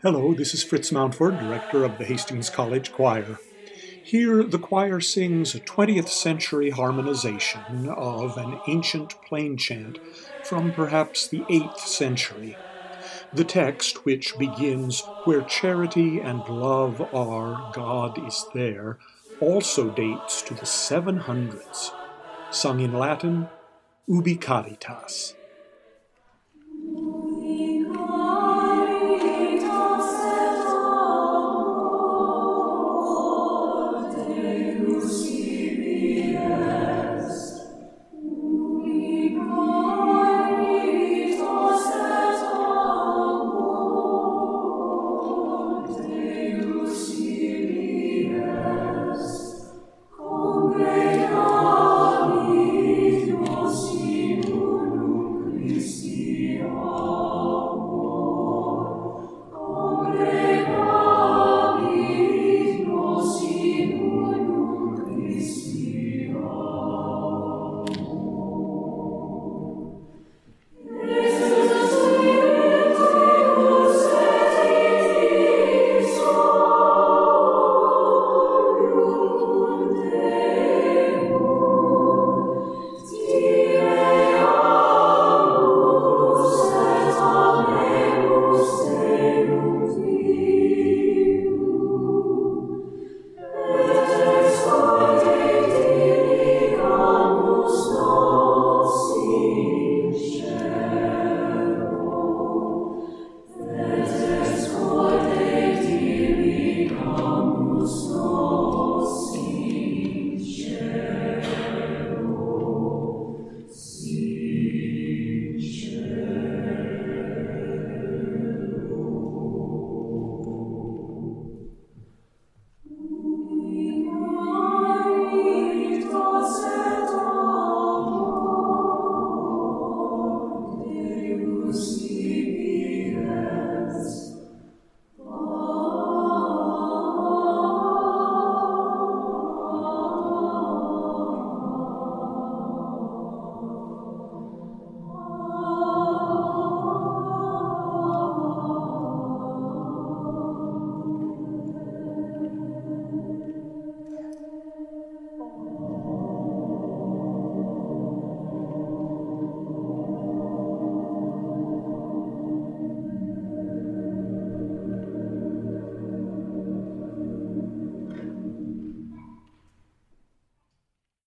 Hello, this is Fritz Mountford, director of the Hastings College Choir. Here, the choir sings a 20th century harmonization of an ancient plain chant from perhaps the 8th century. The text, which begins, Where charity and love are, God is there, also dates to the 700s. Sung in Latin, Ubi Caritas.